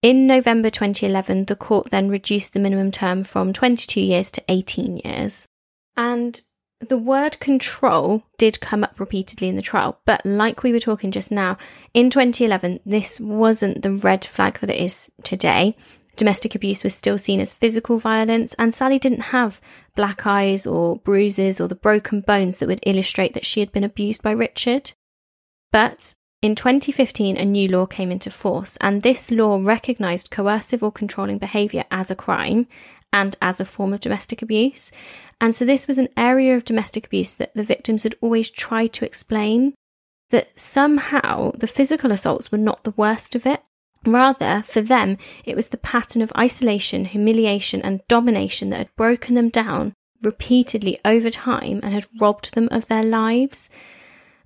In November 2011, the court then reduced the minimum term from 22 years to 18 years. And the word control did come up repeatedly in the trial, but like we were talking just now, in 2011, this wasn't the red flag that it is today. Domestic abuse was still seen as physical violence, and Sally didn't have black eyes or bruises or the broken bones that would illustrate that she had been abused by Richard. But in 2015, a new law came into force, and this law recognised coercive or controlling behaviour as a crime and as a form of domestic abuse. And so this was an area of domestic abuse that the victims had always tried to explain that somehow the physical assaults were not the worst of it. Rather, for them, it was the pattern of isolation, humiliation, and domination that had broken them down repeatedly over time and had robbed them of their lives.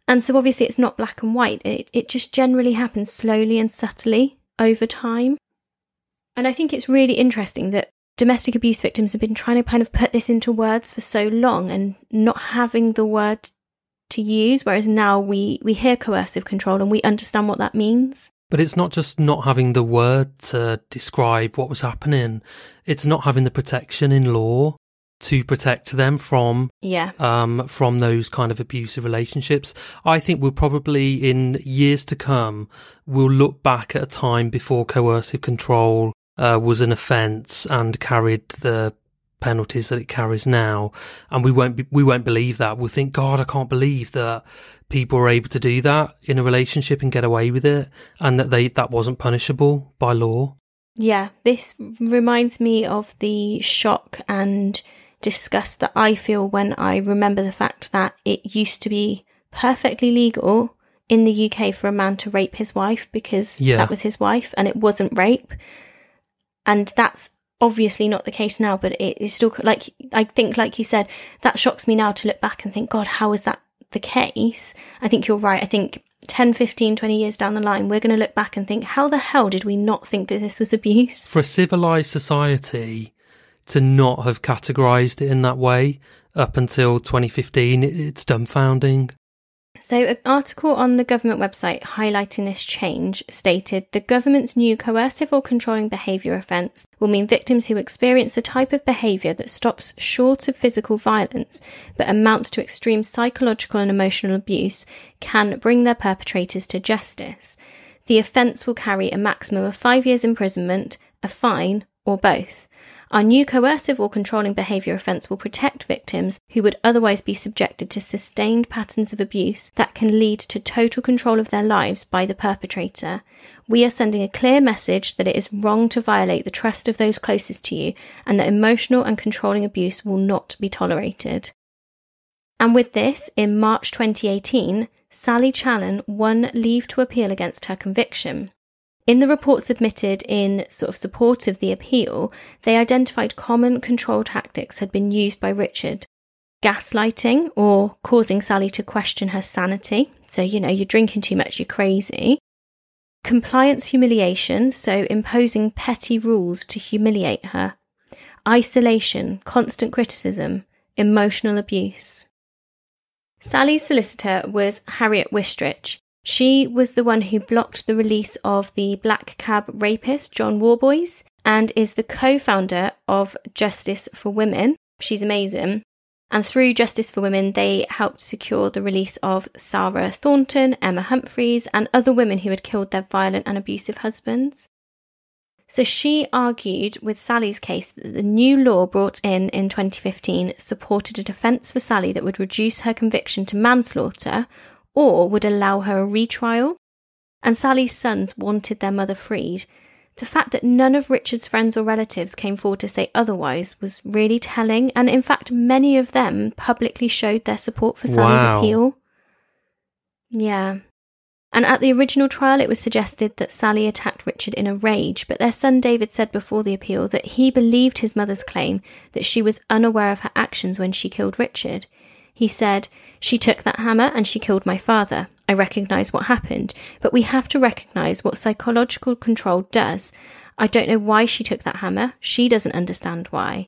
And so, obviously, it's not black and white, it, it just generally happens slowly and subtly over time. And I think it's really interesting that domestic abuse victims have been trying to kind of put this into words for so long and not having the word to use whereas now we we hear coercive control and we understand what that means. But it's not just not having the word to describe what was happening. It's not having the protection in law to protect them from yeah. um from those kind of abusive relationships. I think we'll probably in years to come we'll look back at a time before coercive control uh, was an offence and carried the penalties that it carries now, and we won't be, we won't believe that. We'll think, God, I can't believe that people were able to do that in a relationship and get away with it, and that they that wasn't punishable by law. Yeah, this reminds me of the shock and disgust that I feel when I remember the fact that it used to be perfectly legal in the UK for a man to rape his wife because yeah. that was his wife and it wasn't rape. And that's obviously not the case now, but it is still like, I think, like you said, that shocks me now to look back and think, God, how is that the case? I think you're right. I think 10, 15, 20 years down the line, we're going to look back and think, how the hell did we not think that this was abuse? For a civilized society to not have categorized it in that way up until 2015, it's dumbfounding. So, an article on the government website highlighting this change stated the government's new coercive or controlling behaviour offence will mean victims who experience the type of behaviour that stops short of physical violence but amounts to extreme psychological and emotional abuse can bring their perpetrators to justice. The offence will carry a maximum of five years imprisonment, a fine, or both. Our new coercive or controlling behaviour offence will protect victims who would otherwise be subjected to sustained patterns of abuse that can lead to total control of their lives by the perpetrator. We are sending a clear message that it is wrong to violate the trust of those closest to you and that emotional and controlling abuse will not be tolerated. And with this, in March 2018, Sally Challen won leave to appeal against her conviction. In the report submitted in sort of support of the appeal, they identified common control tactics had been used by Richard. Gaslighting or causing Sally to question her sanity. So, you know, you're drinking too much, you're crazy. Compliance humiliation, so imposing petty rules to humiliate her. Isolation, constant criticism, emotional abuse. Sally's solicitor was Harriet Wistrich, she was the one who blocked the release of the black cab rapist, John Worboys and is the co founder of Justice for Women. She's amazing. And through Justice for Women, they helped secure the release of Sarah Thornton, Emma Humphreys, and other women who had killed their violent and abusive husbands. So she argued with Sally's case that the new law brought in in 2015 supported a defence for Sally that would reduce her conviction to manslaughter or would allow her a retrial. And Sally's sons wanted their mother freed. The fact that none of Richard's friends or relatives came forward to say otherwise was really telling, and in fact, many of them publicly showed their support for Sally's Wow. appeal. Yeah. And at the original trial, it was suggested that Sally attacked Richard in a rage, but their son David said before the appeal that he believed his mother's claim that she was unaware of her actions when she killed Richard. He said, She took that hammer and she killed my father. I recognise what happened, but we have to recognise what psychological control does. I don't know why she took that hammer. She doesn't understand why.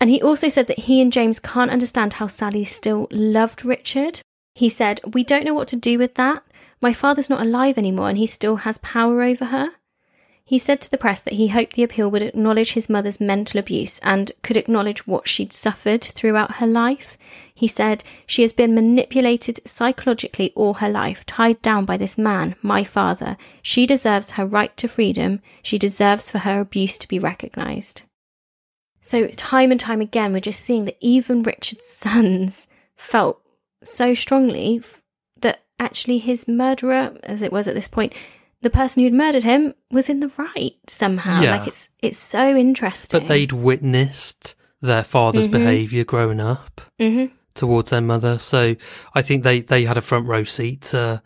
And he also said that he and James can't understand how Sally still loved Richard. He said, We don't know what to do with that. My father's not alive anymore and he still has power over her. He said to the press that he hoped the appeal would acknowledge his mother's mental abuse and could acknowledge what she'd suffered throughout her life. He said, She has been manipulated psychologically all her life, tied down by this man, my father. She deserves her right to freedom. She deserves for her abuse to be recognised. So, time and time again, we're just seeing that even Richard's sons felt so strongly that actually his murderer, as it was at this point, the person who'd murdered him was in the right somehow. Yeah. Like it's it's so interesting. But they'd witnessed their father's Mhm. behaviour growing up hmm towards their mother. So I think they, they had a front row seat to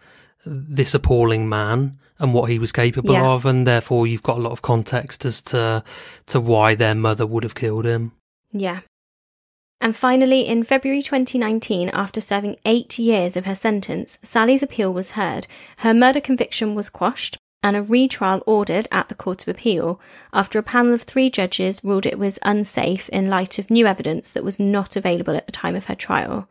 this appalling man and what he was capable Yeah. of. And therefore you've got a lot of context as to, to why their mother would have killed him. Yeah. And finally, in February 2019, after serving eight years of her sentence, Sally's appeal was heard. Her murder conviction was quashed and a retrial ordered at the Court of Appeal after a panel of three judges ruled it was unsafe in light of new evidence that was not available at the time of her trial.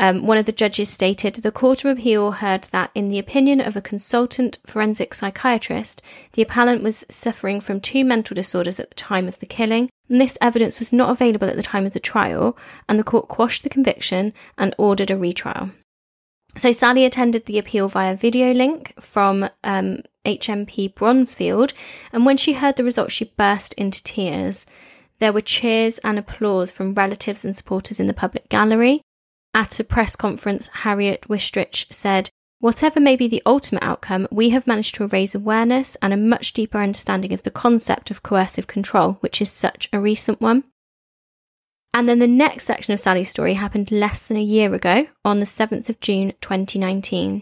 Um, one of the judges stated the Court of Appeal heard that, in the opinion of a consultant forensic psychiatrist, the appellant was suffering from two mental disorders at the time of the killing, and this evidence was not available at the time of the trial, and the court quashed the conviction and ordered a retrial. So Sally attended the appeal via video link from um, HMP Bronzefield, and when she heard the result, she burst into tears. There were cheers and applause from relatives and supporters in the public gallery. At a press conference, Harriet Wistrich said, Whatever may be the ultimate outcome, we have managed to raise awareness and a much deeper understanding of the concept of coercive control, which is such a recent one. And then the next section of Sally's story happened less than a year ago, on the 7th of June 2019.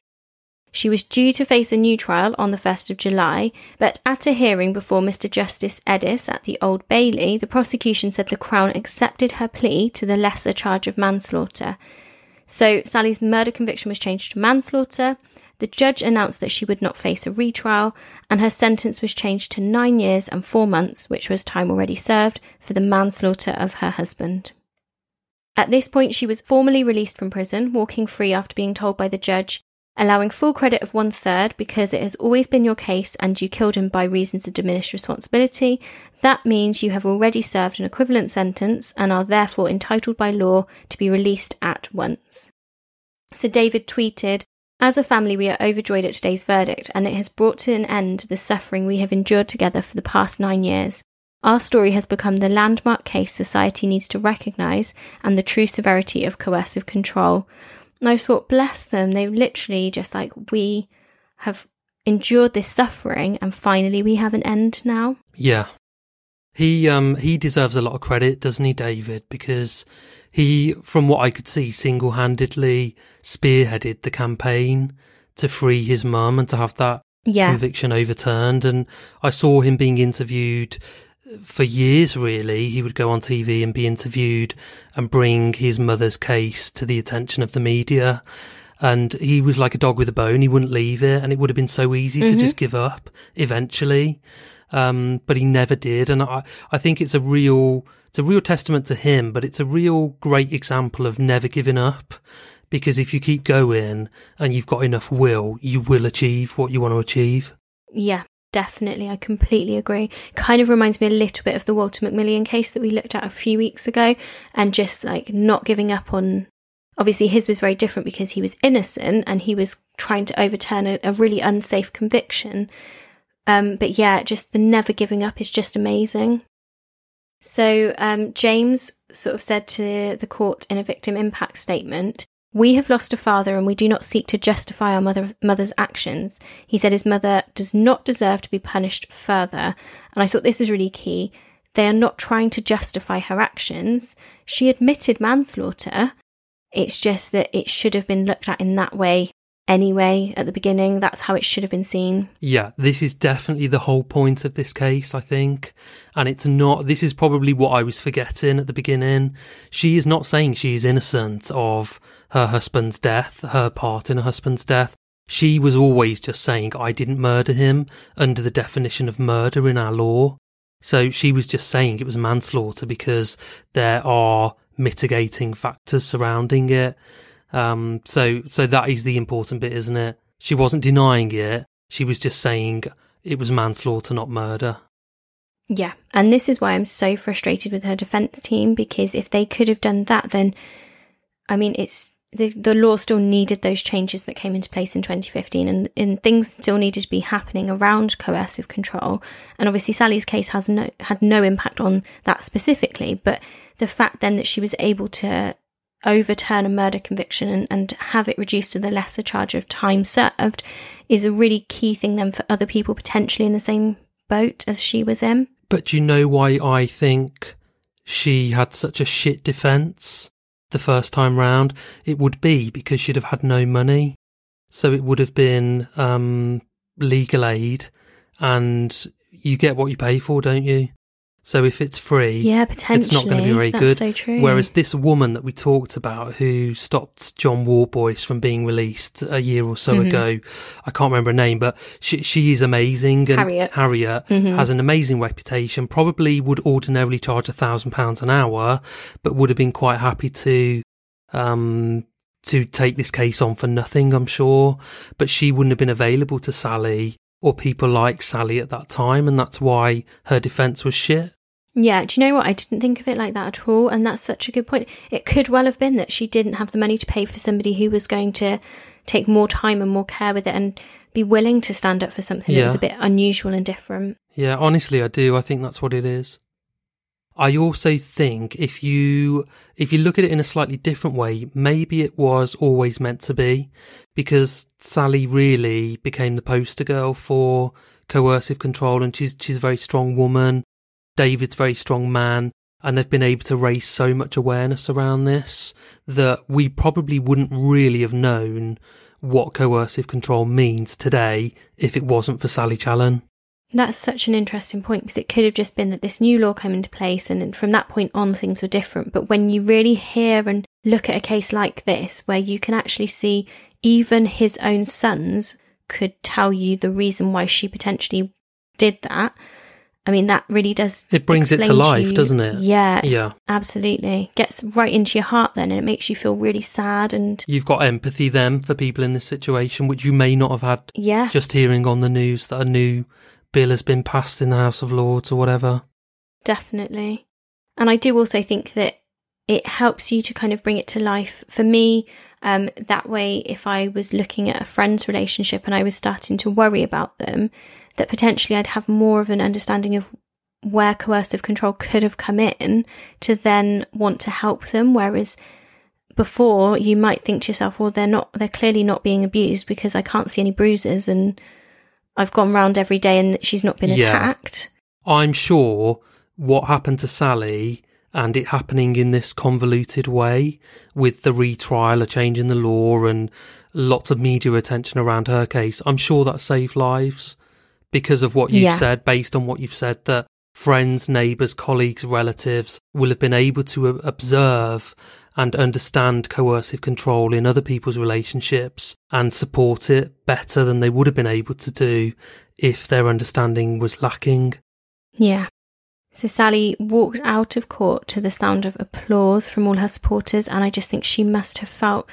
She was due to face a new trial on the 1st of July, but at a hearing before Mr. Justice Edis at the Old Bailey, the prosecution said the Crown accepted her plea to the lesser charge of manslaughter. So Sally's murder conviction was changed to manslaughter. The judge announced that she would not face a retrial, and her sentence was changed to nine years and four months, which was time already served, for the manslaughter of her husband. At this point, she was formally released from prison, walking free after being told by the judge, allowing full credit of one third because it has always been your case and you killed him by reasons of diminished responsibility. That means you have already served an equivalent sentence and are therefore entitled by law to be released at once. So David tweeted, as a family, we are overjoyed at today's verdict, and it has brought to an end the suffering we have endured together for the past nine years. Our story has become the landmark case society needs to recognise and the true severity of coercive control. And I just thought, bless them, they literally just like, we have endured this suffering and finally we have an end now. Yeah. He um he deserves a lot of credit, doesn't he, David? Because he, from what I could see, single handedly spearheaded the campaign to free his mum and to have that Yeah. conviction overturned. And I saw him being interviewed for years, really. He would go on TV and be interviewed and bring his mother's case to the attention of the media. And he was like a dog with a bone. He wouldn't leave it. And it would have been so easy to Mhm. just give up eventually. Um, but he never did. And I, I think it's a real, it's a real testament to him, but it's a real great example of never giving up. Because if you keep going and you've got enough will, you will achieve what you want to achieve. Yeah, definitely. I completely agree. Kind of reminds me a little bit of the Walter McMillian case that we looked at a few weeks ago and just like not giving up on. Obviously, his was very different because he was innocent and he was trying to overturn a, a really unsafe conviction. Um, but yeah, just the never giving up is just amazing. So um, James sort of said to the court in a victim impact statement, we have lost a father and we do not seek to justify our mother, mother's actions. He said his mother does not deserve to be punished further. And I thought this was really key. They are not trying to justify her actions. She admitted manslaughter. It's just that it should have been looked at in that way anyway at the beginning. That's how it should have been seen. Yeah, this is definitely the whole point of this case, I think. And it's not, this is probably what I was forgetting at the beginning. She is not saying she is innocent of her husband's death, her part in her husband's death. She was always just saying, I didn't murder him under the definition of murder in our law. So she was just saying it was manslaughter because there are mitigating factors surrounding it. Um, so, so that is the important bit, isn't it? She wasn't denying it. She was just saying it was manslaughter, not murder. Yeah. And this is why I'm so frustrated with her defense team because if they could have done that, then, I mean, it's the, the law still needed those changes that came into place in 2015 and, and things still needed to be happening around coercive control. And obviously Sally's case has no, had no impact on that specifically, but the fact then that she was able to overturn a murder conviction and, and have it reduced to the lesser charge of time served is a really key thing then for other people potentially in the same boat as she was in. But do you know why I think she had such a shit defence the first time round? It would be because she'd have had no money. So it would have been um, legal aid and you get what you pay for, don't you? So if it's free, yeah, potentially, it's not going to be very That's good. So true. Whereas this woman that we talked about, who stopped John Worboys from being released a year or so Mhm. ago, I can't remember her name, but she she is amazing. And Harriet. Harriet Mhm. has an amazing reputation. Probably would ordinarily charge a thousand pounds an hour, but would have been quite happy to um to take this case on for nothing. I'm sure, but she wouldn't have been available to Sally or people like Sally at that time, and that's why her defence was shit. Yeah, do you know what? I didn't think of it like that at all. And that's such a good point. It could well have been that she didn't have the money to pay for somebody who was going to take more time and more care with it and be willing to stand up for something that was a bit unusual and different. Yeah, honestly, I do. I think that's what it is. I also think if you if you look at it in a slightly different way, maybe it was always meant to be, because Sally really became the poster girl for coercive control, and she's she's a very strong woman. David's very strong man, and they've been able to raise so much awareness around this that we probably wouldn't really have known what coercive control means today if it wasn't for Sally Challen. That's such an interesting point because it could have just been that this new law came into place and from that point on things were different. But when you really hear and look at a case like this, where you can actually see even his own sons could tell you the reason why she potentially did that. I mean, that really does. It brings it to life, doesn't it? Yeah, Yeah. absolutely. Gets right into your heart then and it makes you feel really sad and You've got empathy then for people in this situation, which you may not have had yeah. just hearing on the news that a new bill has been passed in the House of Lords or whatever. Definitely. And I do also think that it helps you to kind of bring it to life. For me, um, that way, if I was looking at a friend's relationship and I was starting to worry about them, that potentially I'd have more of an understanding of where coercive control could have come in to then want to help them. Whereas before, you might think to yourself, well, they're not, they're clearly not being abused because I can't see any bruises and I've gone round every day and she's not been Yeah. attacked. I'm sure what happened to Sally and it happening in this convoluted way with the retrial, a change in the law, and lots of media attention around her case, I'm sure that saved lives because of what you've Yeah. said, based on what you've said, that friends, neighbours, colleagues, relatives will have been able to uh, observe and understand coercive control in other people's relationships and support it better than they would have been able to do if their understanding was lacking. Yeah. So Sally walked out of court to the sound of applause from all her supporters, and I just think she must have felt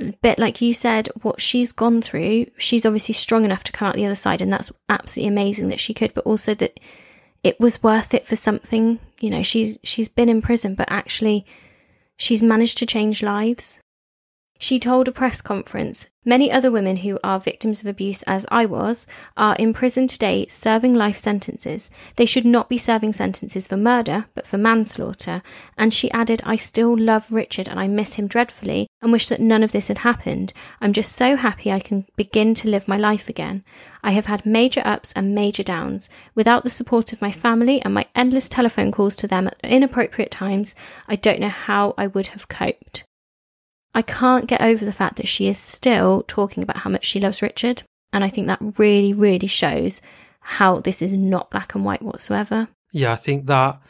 a bit like you said, what she's gone through. She's obviously strong enough to come out the other side, and that's absolutely amazing that she could, but also that it was worth it for something. You know, she's she's been in prison, but actually she's managed to change lives. She told a press conference Many other women who are victims of abuse, as I was, are in prison today serving life sentences. They should not be serving sentences for murder, but for manslaughter. And she added, I still love Richard and I miss him dreadfully and wish that none of this had happened. I'm just so happy I can begin to live my life again. I have had major ups and major downs. Without the support of my family and my endless telephone calls to them at inappropriate times, I don't know how I would have coped. I can't get over the fact that she is still talking about how much she loves Richard. And I think that really, really shows how this is not black and white whatsoever. Yeah, I think that,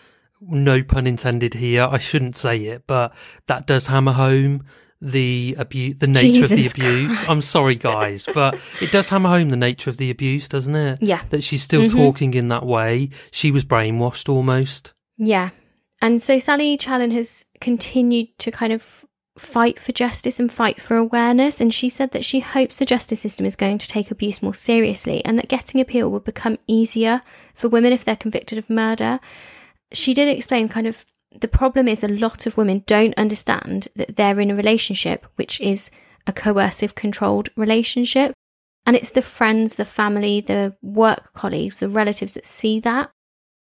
no pun intended here, I shouldn't say it, but that does hammer home the abuse, the nature Jesus of the abuse. Christ. I'm sorry, guys, but it does hammer home the nature of the abuse, doesn't it? Yeah. That she's still mm-hmm. talking in that way. She was brainwashed almost. Yeah. And so Sally Challen has continued to kind of fight for justice and fight for awareness. And she said that she hopes the justice system is going to take abuse more seriously and that getting appeal will become easier for women if they're convicted of murder. She did explain kind of the problem is a lot of women don't understand that they're in a relationship which is a coercive, controlled relationship. And it's the friends, the family, the work colleagues, the relatives that see that.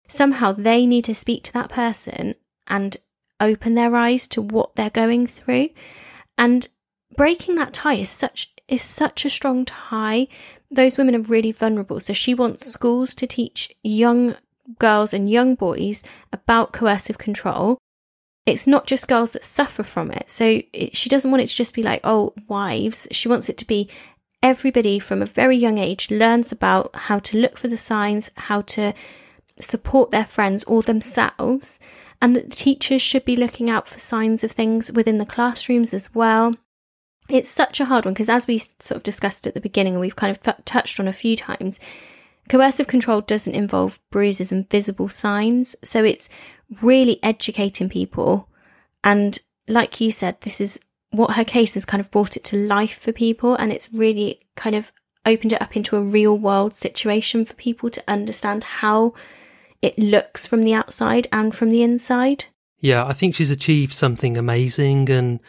Somehow they need to speak to that person and open their eyes to what they're going through. And breaking that tie is such is such a strong tie. Those women are really vulnerable. So she wants schools to teach young girls and young boys about coercive control. It's not just girls that suffer from it. So it, she doesn't want it to just be like, oh, wives. She wants it to be everybody from a very young age learns about how to look for the signs, how to support their friends or themselves, and that the teachers should be looking out for signs of things within the classrooms as well. It's such a hard one because, as we sort of discussed at the beginning, and we've kind of t- touched on a few times, coercive control doesn't involve bruises and visible signs. So it's really educating people. And like you said, this is what her case has kind of brought it to life for people. And it's really kind of opened it up into a real world situation for people to understand how it looks from the outside and from the inside. Yeah, I think she's achieved something amazing, and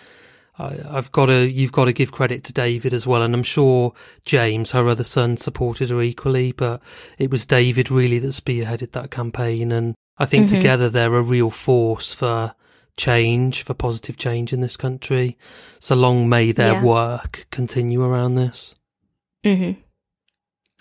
I, have got to you've got to give credit to David as well, and I'm sure James, her other son, supported her equally, but it was David really that spearheaded that campaign, and I think mm-hmm. together they're a real force for change, for positive change in this country. So long may their yeah. work continue around this. Mm-hmm.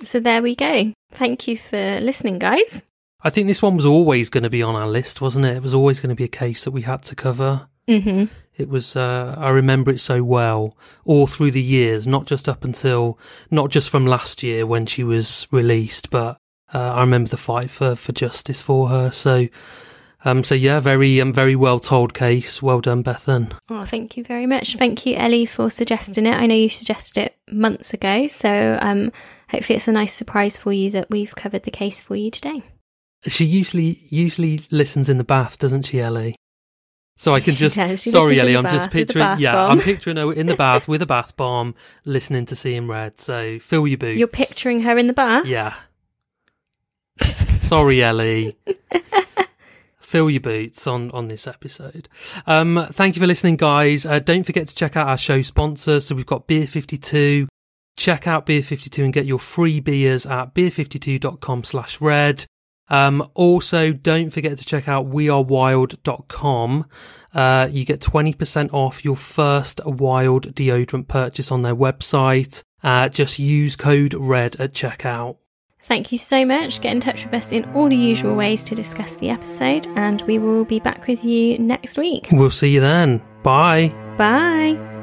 So there we go. Thank you for listening, guys. I think this one was always going to be on our list, wasn't it? It was always going to be a case that we had to cover. Mm-hmm. It was, uh, I remember it so well all through the years, not just up until, not just from last year when she was released, but uh, I remember the fight for, for justice for her. So, um, so yeah, very, um, very well told case. Well done, Bethan. Oh, thank you very much. Thank you, Ellie, for suggesting it. I know you suggested it months ago, so um, hopefully it's a nice surprise for you that we've covered the case for you today. She usually usually listens in the bath, doesn't she, Ellie? So I can just she sorry, Ellie. I'm just picturing. Yeah, bomb. I'm picturing her in the bath with a bath bomb, listening to Seeing Red. So fill your boots. You're picturing her in the bath. Yeah. sorry, Ellie. fill your boots on on this episode. Um, thank you for listening, guys. Uh, don't forget to check out our show sponsors. So we've got Beer Fifty Two. Check out Beer 52 and get your free beers at beer52.com slash red. Um, also, don't forget to check out wearewild.com. Uh, you get 20% off your first wild deodorant purchase on their website. Uh, just use code RED at checkout. Thank you so much. Get in touch with us in all the usual ways to discuss the episode, and we will be back with you next week. We'll see you then. Bye. Bye.